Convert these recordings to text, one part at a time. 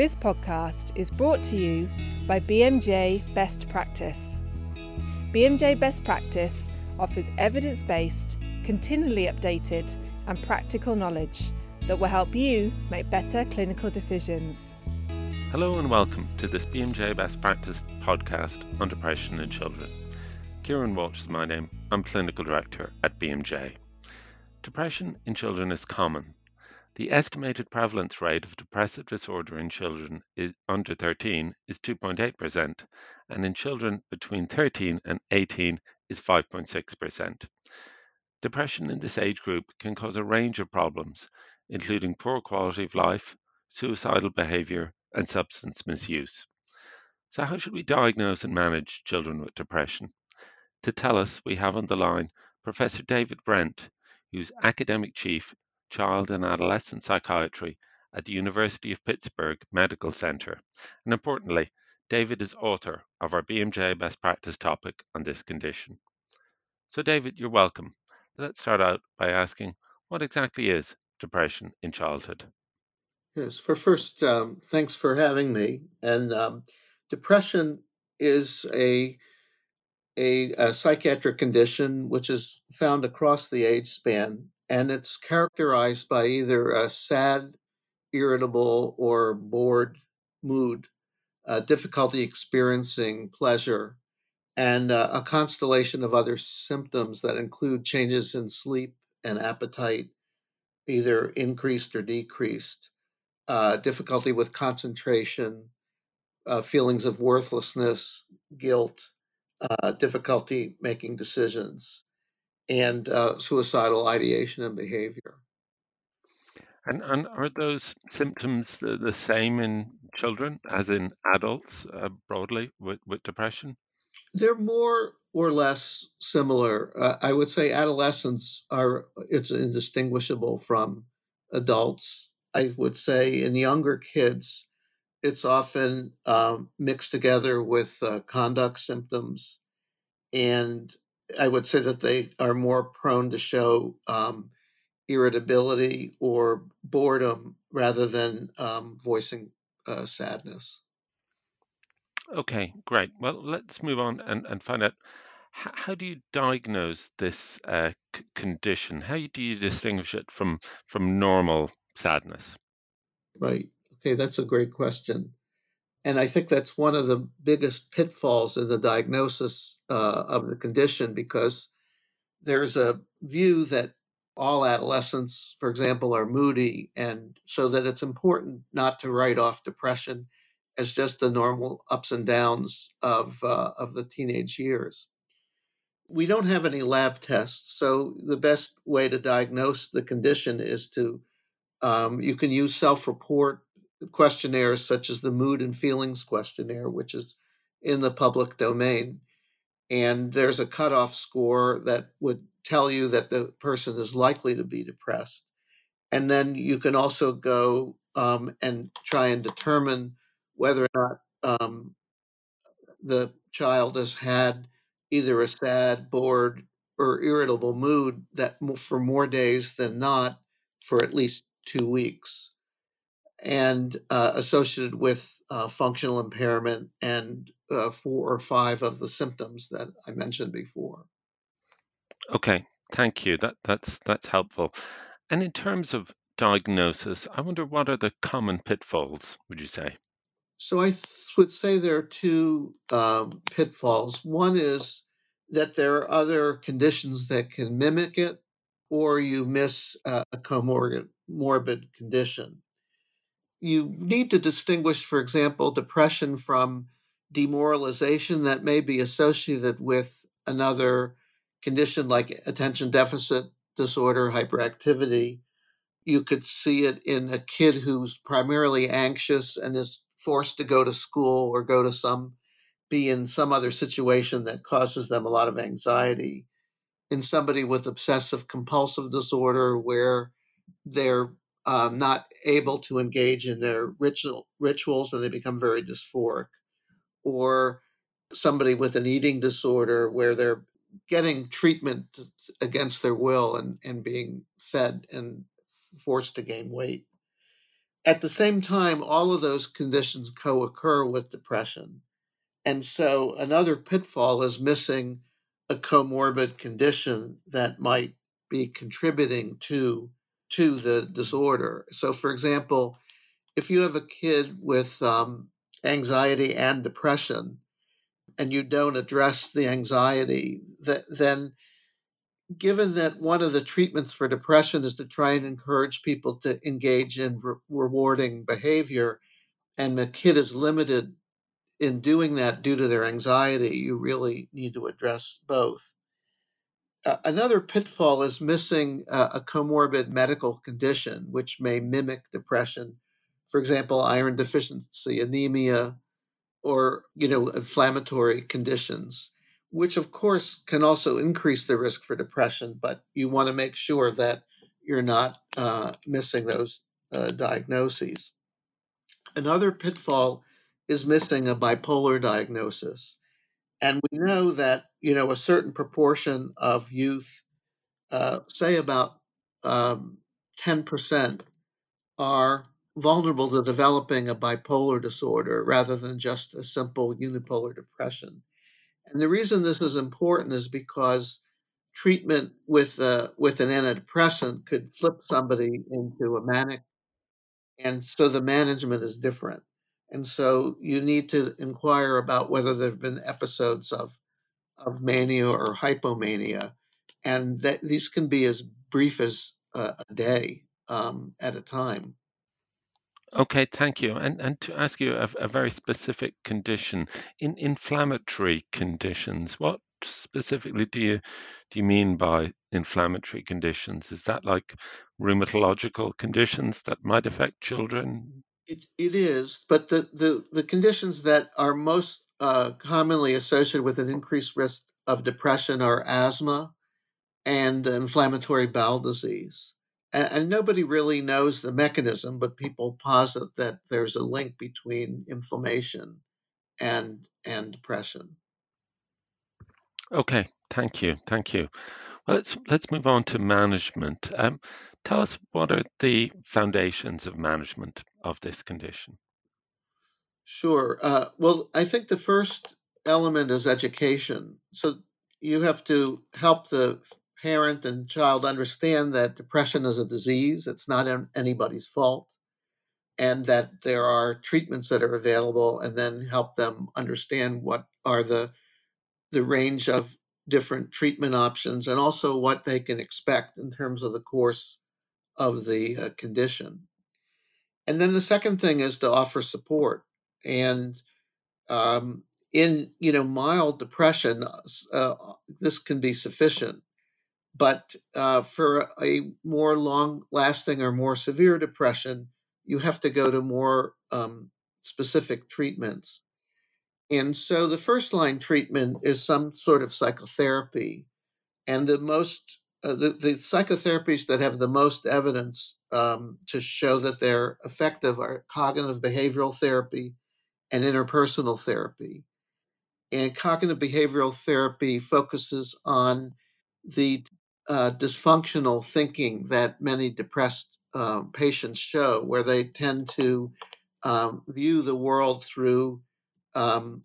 This podcast is brought to you by BMJ Best Practice. BMJ Best Practice offers evidence based, continually updated, and practical knowledge that will help you make better clinical decisions. Hello and welcome to this BMJ Best Practice podcast on depression in children. Kieran Walsh is my name. I'm Clinical Director at BMJ. Depression in children is common. The estimated prevalence rate of depressive disorder in children under 13 is 2.8%, and in children between 13 and 18 is 5.6%. Depression in this age group can cause a range of problems, including poor quality of life, suicidal behavior, and substance misuse. So, how should we diagnose and manage children with depression? To tell us, we have on the line Professor David Brent, who's Academic Chief, Child and Adolescent Psychiatry at the University of Pittsburgh Medical Center. And importantly, David is author of our BMJ best practice topic on this condition. So, David, you're welcome. Let's start out by asking what exactly is depression in childhood? Yes, for first, um, thanks for having me. And um, depression is a a, a, psychiatric condition which is found across the age span, and it's characterized by either a sad, irritable, or bored mood, uh, difficulty experiencing pleasure, and uh, a constellation of other symptoms that include changes in sleep and appetite, either increased or decreased, uh, difficulty with concentration, uh, feelings of worthlessness, guilt, uh, difficulty making decisions, and uh, suicidal ideation and behavior. And, and are those symptoms the, the same in children as in adults uh, broadly with, with depression? They're more or less similar. Uh, I would say adolescents are it's indistinguishable from adults. I would say in younger kids, it's often um, mixed together with uh, conduct symptoms. And I would say that they are more prone to show um, irritability or boredom rather than um, voicing uh, sadness. Okay, great. Well, let's move on and, and find out how, how do you diagnose this uh, c- condition? How do you distinguish it from from normal sadness? Right. Okay, that's a great question. And I think that's one of the biggest pitfalls in the diagnosis uh, of the condition because there's a view that all adolescents, for example, are moody, and so that it's important not to write off depression as just the normal ups and downs of uh, of the teenage years. We don't have any lab tests, so the best way to diagnose the condition is to um, you can use self-report questionnaires such as the mood and feelings questionnaire, which is in the public domain. And there's a cutoff score that would tell you that the person is likely to be depressed. And then you can also go um, and try and determine whether or not um, the child has had either a sad, bored, or irritable mood that for more days than not for at least two weeks and uh, associated with uh, functional impairment and uh, four or five of the symptoms that I mentioned before. Okay, thank you. That that's that's helpful. And in terms of diagnosis, I wonder what are the common pitfalls? Would you say? So I th- would say there are two um, pitfalls. One is that there are other conditions that can mimic it, or you miss a comorbid morbid condition you need to distinguish, for example, depression from demoralization that may be associated with another condition like attention deficit disorder, hyperactivity. You could see it in a kid who's primarily anxious and is forced to go to school or go to some, be in some other situation that causes them a lot of anxiety. In somebody with obsessive compulsive disorder, where they're uh, not able to engage in their ritual rituals and they become very dysphoric, or somebody with an eating disorder where they're getting treatment against their will and, and being fed and forced to gain weight. At the same time, all of those conditions co occur with depression. And so another pitfall is missing a comorbid condition that might be contributing to to the disorder. So, for example, if you have a kid with um, anxiety and depression, and you don't address the anxiety, that, then given that one of the treatments for depression is to try and encourage people to engage in re- rewarding behavior, and the kid is limited in doing that due to their anxiety, you really need to address both. Another pitfall is missing uh, a comorbid medical condition which may mimic depression. For example, iron deficiency, anemia, or you know, inflammatory conditions, which of course can also increase the risk for depression. But you want to make sure that you're not uh, missing those uh, diagnoses. Another pitfall is missing a bipolar diagnosis. And we know that, you know, a certain proportion of youth, uh, say about um, 10%, are vulnerable to developing a bipolar disorder rather than just a simple unipolar depression. And the reason this is important is because treatment with uh, with an antidepressant could flip somebody into a manic, and so the management is different. And so you need to inquire about whether there have been episodes of of mania or hypomania, and that these can be as brief as uh, a day um, at a time. Okay, thank you. And and to ask you a, a very specific condition in inflammatory conditions, what specifically do you do you mean by inflammatory conditions? Is that like rheumatological conditions that might affect children? It, it is, but the, the, the conditions that are most uh, commonly associated with an increased risk of depression are asthma and inflammatory bowel disease. And, and nobody really knows the mechanism, but people posit that there's a link between inflammation and and depression. Okay, thank you, thank you. Well, let's let's move on to management. Um, tell us what are the foundations of management of this condition? Sure. Uh, well, I think the first element is education. So you have to help the parent and child understand that depression is a disease, it's not anybody's fault, and that there are treatments that are available, and then help them understand what are the the range of different treatment options and also what they can expect in terms of the course of the uh, condition. And then the second thing is to offer support. And um, in you know mild depression, uh, this can be sufficient. But uh, for a more long-lasting or more severe depression, you have to go to more um, specific treatments. And so the first line treatment is some sort of psychotherapy. And the most, uh, the, the psychotherapies that have the most evidence um, to show that they're effective are cognitive behavioral therapy and interpersonal therapy. And cognitive behavioral therapy focuses on the uh, dysfunctional thinking that many depressed um, patients show, where they tend to um, view the world through um,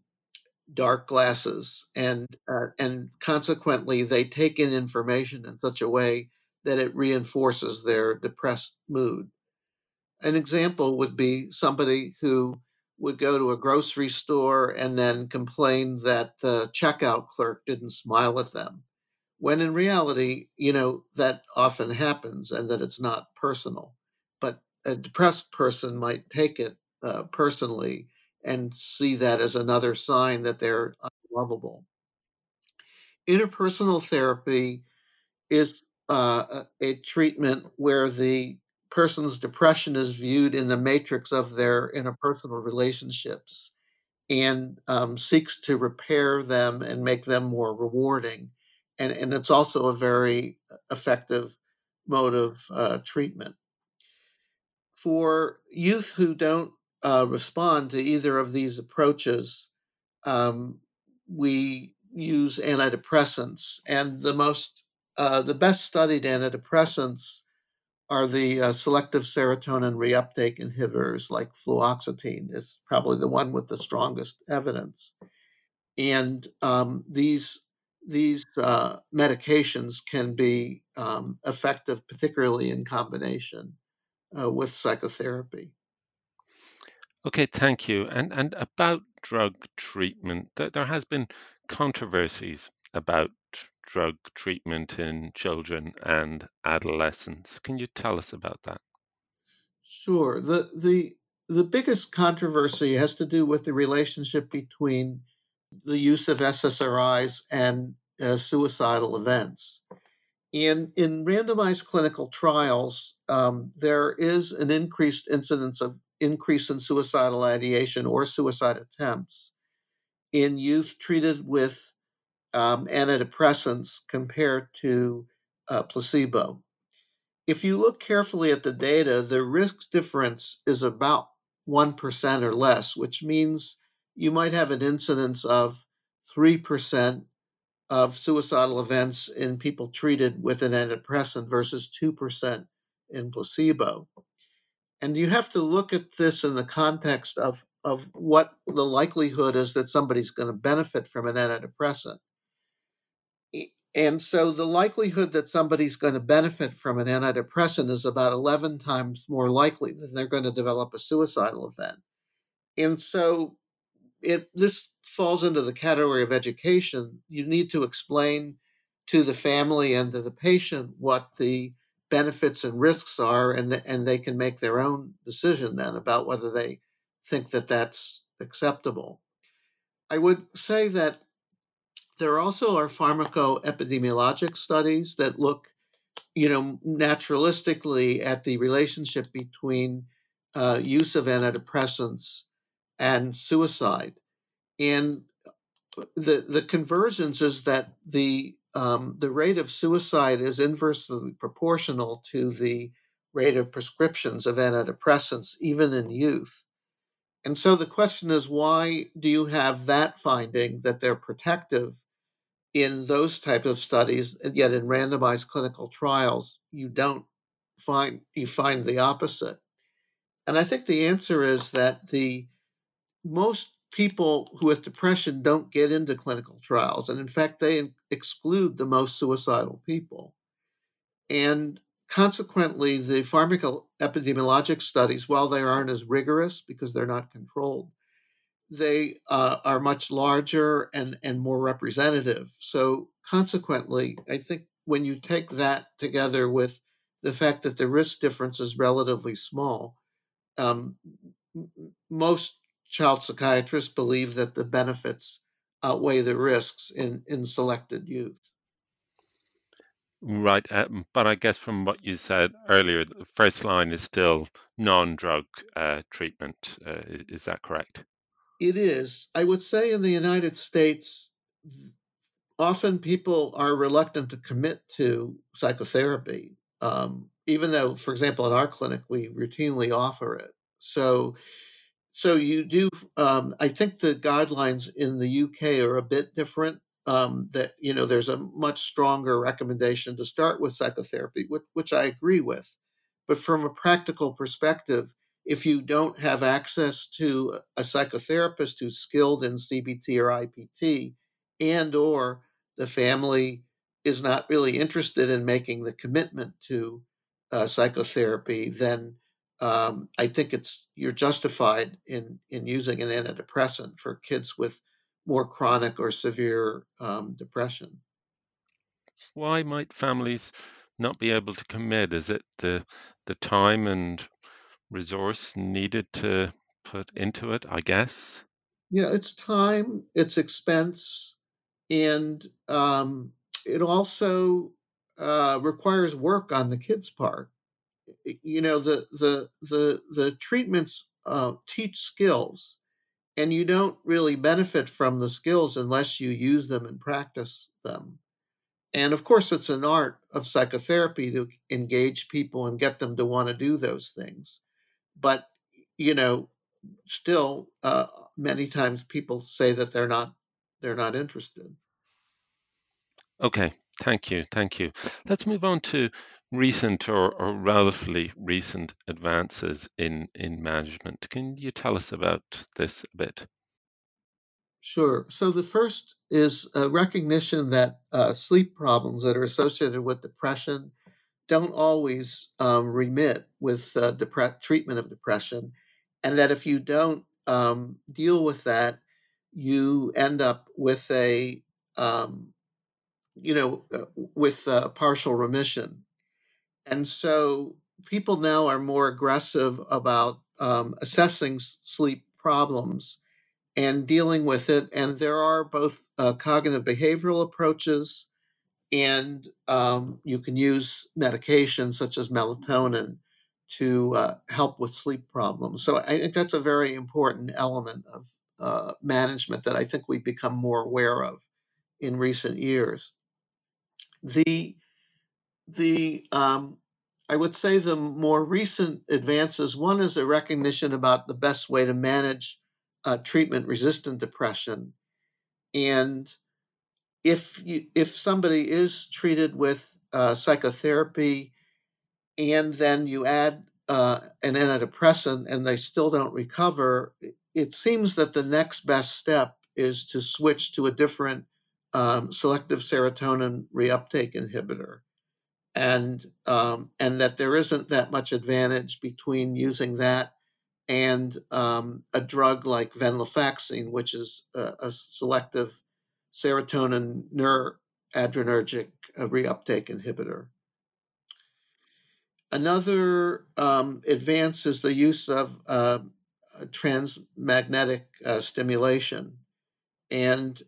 dark glasses, and uh, and consequently they take in information in such a way that it reinforces their depressed mood. An example would be somebody who would go to a grocery store and then complain that the checkout clerk didn't smile at them. When in reality, you know, that often happens and that it's not personal. But a depressed person might take it uh, personally and see that as another sign that they're unlovable. Interpersonal therapy is uh, a treatment where the person's depression is viewed in the matrix of their interpersonal relationships and um, seeks to repair them and make them more rewarding. And, and it's also a very effective mode of uh, treatment. For youth who don't uh, respond to either of these approaches, um, we use antidepressants. And the most, uh, the best studied antidepressants are the uh, selective serotonin reuptake inhibitors like fluoxetine. It's probably the one with the strongest evidence. And um, these these uh, medications can be um, effective, particularly in combination uh, with psychotherapy. Okay, thank you. And and about drug treatment, there, there has been controversies about drug treatment in children and adolescents. Can you tell us about that? Sure. The the the biggest controversy has to do with the relationship between the use of SSRIs and uh, suicidal events. And in randomized clinical trials, um, there is an increased incidence of increase in suicidal ideation or suicide attempts in youth treated with um, antidepressants compared to uh, placebo. If you look carefully at the data, the risk difference is about 1% or less, which means you might have an incidence of 3% of suicidal events in people treated with an antidepressant versus 2% in placebo. And you have to look at this in the context of, of what the likelihood is that somebody's going to benefit from an antidepressant. And so the likelihood that somebody's going to benefit from an antidepressant is about 11 times more likely that they're going to develop a suicidal event. And so it this falls into the category of education. You need to explain to the family and to the patient what the benefits and risks are, and and they can make their own decision then about whether they think that that's acceptable. I would say that there also are pharmacoepidemiologic studies that look, you know, naturalistically at the relationship between uh, use of antidepressants and suicide. And the the convergence is that the um, the rate of suicide is inversely proportional to the rate of prescriptions of antidepressants, even in youth. And so the question is, why do you have that finding that they're protective in those type of studies, yet in randomized clinical trials, you don't find you find the opposite? And I think the answer is that the most people who with depression don't get into clinical trials. And in fact, they exclude the most suicidal people. And consequently, the pharmacoepidemiologic studies, while they aren't as rigorous because they're not controlled, they uh, are much larger and, and more representative. So, consequently, I think when you take that together with the fact that the risk difference is relatively small, um, most child psychiatrists believe that the benefits outweigh the risks in, in selected youth. Right, um, but I guess from what you said earlier, the first line is still non-drug uh, treatment. Uh, is, is, that correct? It is. I would say in the United States, often people are reluctant to commit to psychotherapy, um, even though, for example, in our clinic we routinely offer it. So so you do. Um, I think the guidelines in the UK are a bit different. Um, that you know, there's a much stronger recommendation to start with psychotherapy, which, which I agree with. But from a practical perspective, if you don't have access to a psychotherapist who's skilled in CBT or IPT, and or the family is not really interested in making the commitment to uh, psychotherapy, then um, I think it's you're justified in in using an antidepressant for kids with more chronic or severe um, depression. Why might families not be able to commit? Is it the the time and resource needed to put into it? I guess. Yeah, it's time, it's expense, and um, it also uh, requires work on the kid's part you know the the the the treatments uh, teach skills and you don't really benefit from the skills unless you use them and practice them. And of course it's an art of psychotherapy to engage people and get them to want to do those things. But you know still uh, many times people say that they're not they're not interested. Okay. Thank you. Thank you. Let's move on to recent or, or relatively recent advances in, in management. Can you tell us about this a bit? Sure. So the first is a recognition that uh, sleep problems that are associated with depression don't always um, remit with uh, depre- treatment of depression, and that if you don't um, deal with that, you end up with a um, you know uh, with partial remission, and so people now are more aggressive about um, assessing sleep problems and dealing with it. And there are both uh, cognitive behavioral approaches and um, you can use medications such as melatonin to uh, help with sleep problems. So I think that's a very important element of uh, management that I think we've become more aware of in recent years. The the um, I would say the more recent advances. One is a recognition about the best way to manage uh, treatment resistant depression, and if you if somebody is treated with uh, psychotherapy and then you add uh, an antidepressant and they still don't recover, it seems that the next best step is to switch to a different um, selective serotonin reuptake inhibitor, and um, and that there isn't that much advantage between using that and um, a drug like venlafaxine, which is a, a selective serotonin neuroadrenergic uh, reuptake inhibitor. Another um, advance is the use of uh, transmagnetic uh, stimulation, and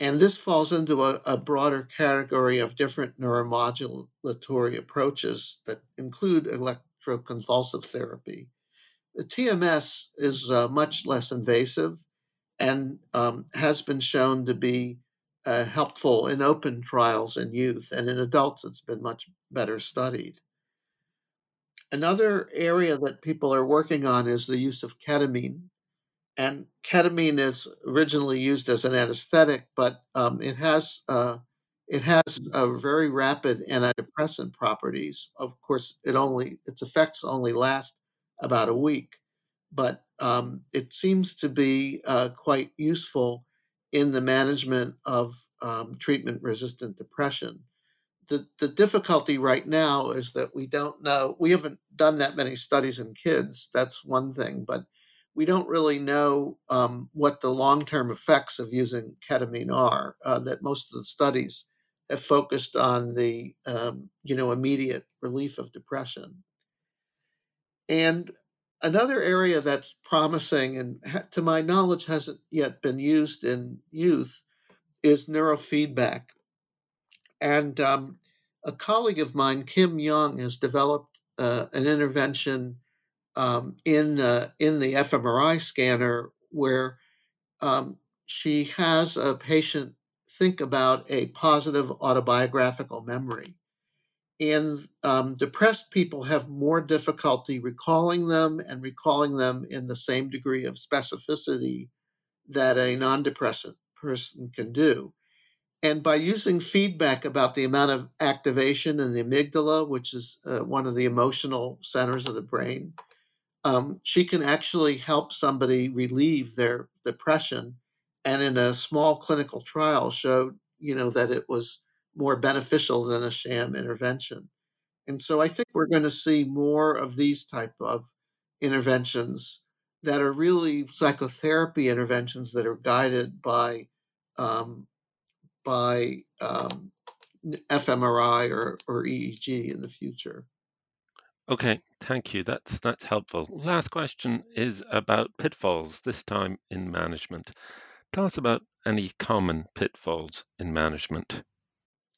and this falls into a, a, broader category of different neuromodulatory approaches that include electroconvulsive therapy. The TMS is uh, much less invasive and um, has been shown to be uh, helpful in open trials in youth, and in adults, it's been much better studied. Another area that people are working on is the use of ketamine. And ketamine is originally used as an anesthetic, but um, it has uh, it has very rapid antidepressant properties. Of course, it only its effects only last about a week, but um, it seems to be uh, quite useful in the management of um, treatment resistant depression. The, the difficulty right now is that we don't know, we haven't done that many studies in kids. That's one thing, but we don't really know um, what the long term effects of using ketamine are. Uh, that most of the studies have focused on the um, you know immediate relief of depression. And Another area that's promising and to my knowledge hasn't yet been used in youth is neurofeedback. And um, a colleague of mine, Kim Young, has developed uh, an intervention um, in uh, in the fMRI scanner where um, she has a patient think about a positive autobiographical memory and um, depressed people have more difficulty recalling them and recalling them in the same degree of specificity that a non depressant person can do. And by using feedback about the amount of activation in the amygdala, which is uh, one of the emotional centers of the brain, um, she can actually help somebody relieve their depression. And in a small clinical trial, showed you know that it was more beneficial than a sham intervention. And so I think we're going to see more of these type of interventions that are really psychotherapy interventions that are guided by um, by um, fMRI or, or EEG in the future. Okay, thank you. That's that's helpful. Last question is about pitfalls, this time in management. Tell us about any common pitfalls in management.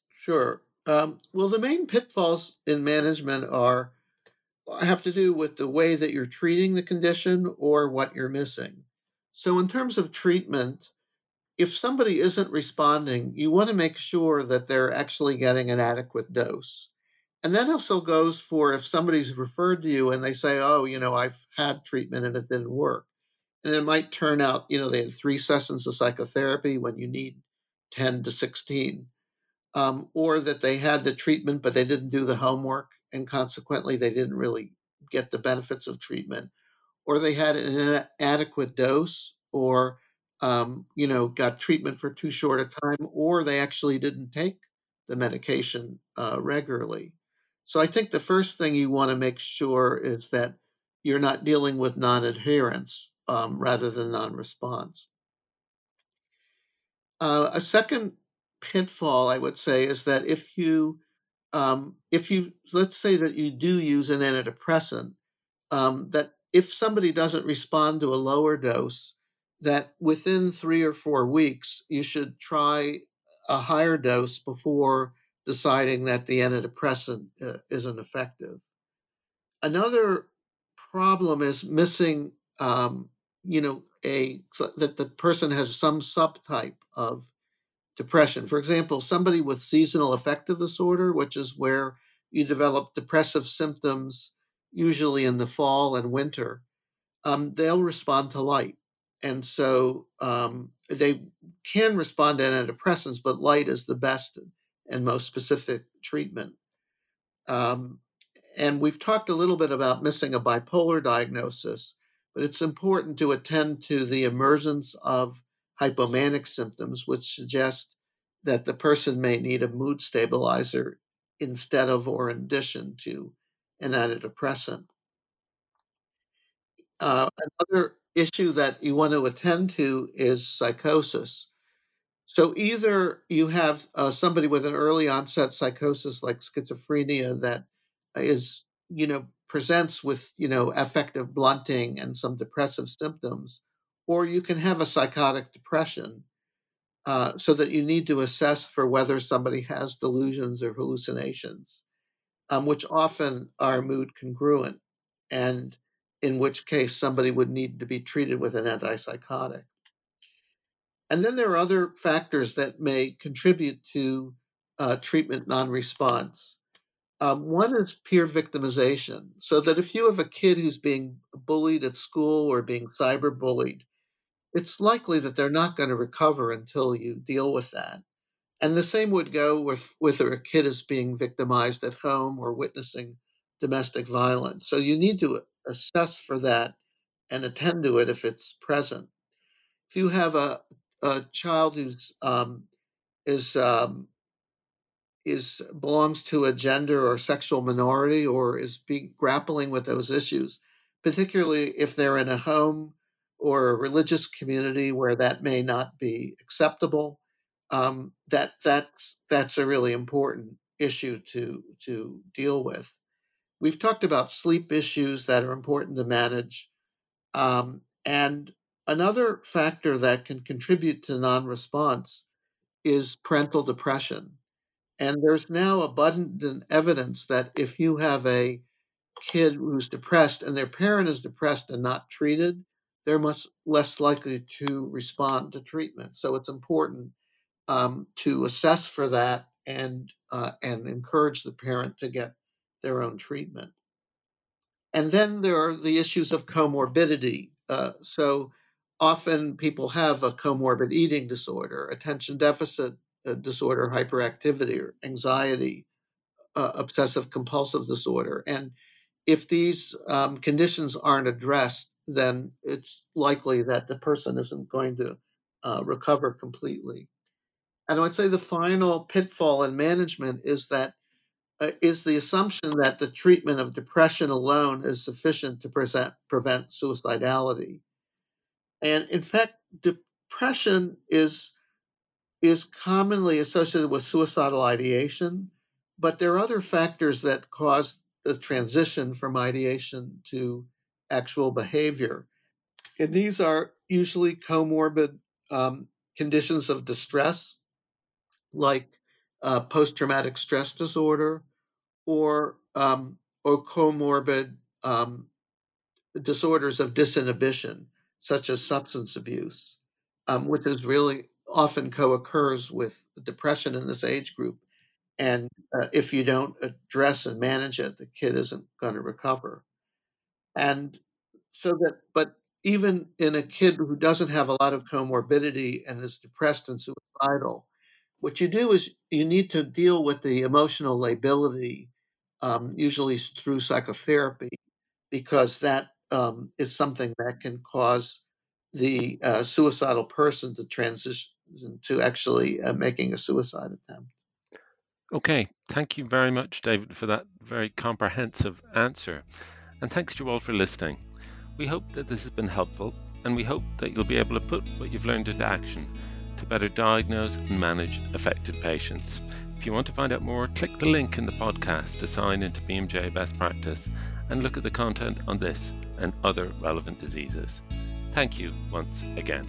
Sure. Um, well, the main pitfalls in management are have to do with the way that you're treating the condition or what you're missing. So, in terms of treatment, if somebody isn't responding, you want to make sure that they're actually getting an adequate dose. And that also goes for if somebody's referred to you and they say, oh, you know, I've had treatment and it didn't work. And it might turn out, you know, they had three sessions of psychotherapy when you need 10 to 16 um, or that they had the treatment but they didn't do the homework and consequently they didn't really get the benefits of treatment, or they had an inadequate dose, or um, you know got treatment for too short a time, or they actually didn't take the medication uh, regularly. So I think the first thing you want to make sure is that you're not dealing with non-adherence um, rather than non-response. Uh, a second pitfall, I would say, is that if you um, if you let's say that you do use an antidepressant, um, that if somebody doesn't respond to a lower dose, that within three or four weeks you should try a higher dose before deciding that the antidepressant uh, isn't effective. Another problem is missing, um, you know, a that the person has some subtype of depression. For example, somebody with seasonal affective disorder, which is where you develop depressive symptoms usually in the fall and winter, um, they'll respond to light. And so um, they can respond to antidepressants, but light is the best and most specific treatment. Um, and we've talked a little bit about missing a bipolar diagnosis, but it's important to attend to the emergence of hypomanic symptoms, which suggest that the person may need a mood stabilizer instead of or in addition to an antidepressant. Uh, another issue that you want to attend to is psychosis. So either you have uh, somebody with an early onset psychosis like schizophrenia that is, you know, presents with, you know, affective blunting and some depressive symptoms, or you can have a psychotic depression uh, so that you need to assess for whether somebody has delusions or hallucinations, um, which often are mood congruent, and in which case somebody would need to be treated with an antipsychotic. And then there are other factors that may contribute to uh, treatment non response. Um, one is peer victimization, so that if you have a kid who's being bullied at school or being cyberbullied, it's likely that they're not going to recover until you deal with that. And the same would go with whether a kid is being victimized at home or witnessing domestic violence. So you need to assess for that and attend to it if it's present. If you have a, a child who's um, is um, is belongs to a gender or sexual minority or is be, grappling with those issues, particularly if they're in a home or a religious community where that may not be acceptable. Um, that that's that's a really important issue to to deal with. We've talked about sleep issues that are important to manage, um, and another factor that can contribute to non-response is parental depression. And there's now abundant evidence that if you have a kid who's depressed and their parent is depressed and not treated, they're much less likely to respond to treatment. So it's important um, to assess for that and uh, and encourage the parent to get their own treatment. And then there are the issues of comorbidity. Uh, so often people have a comorbid eating disorder, attention deficit uh, disorder, hyperactivity, or anxiety, uh, obsessive compulsive disorder. And if these um, conditions aren't addressed, then it's likely that the person isn't going to uh, recover completely. And I would say the final pitfall in management is that uh, is the assumption that the treatment of depression alone is sufficient to present, prevent suicidality. And in fact, depression is is commonly associated with suicidal ideation, but there are other factors that cause the transition from ideation to actual behavior. And these are usually comorbid um, conditions of distress, like uh, post traumatic stress disorder, or um, or comorbid um, disorders of disinhibition, such as substance abuse, um, which is really often co-occurs with depression in this age group. And uh, if you don't address and manage it, the kid isn't going to recover. And so that, but even in a kid who doesn't have a lot of comorbidity and is depressed and suicidal, what you do is you need to deal with the emotional lability um, usually through psychotherapy, because that um, is something that can cause the uh, suicidal person to transition to actually uh, making a suicide attempt. Okay, thank you very much, David, for that very comprehensive answer. And thanks to you all for listening. We hope that this has been helpful, and we hope that you'll be able to put what you've learned into action to better diagnose and manage affected patients. If you want to find out more, click the link in the podcast to sign into BMJ Best Practice and look at the content on this and other relevant diseases. Thank you once again.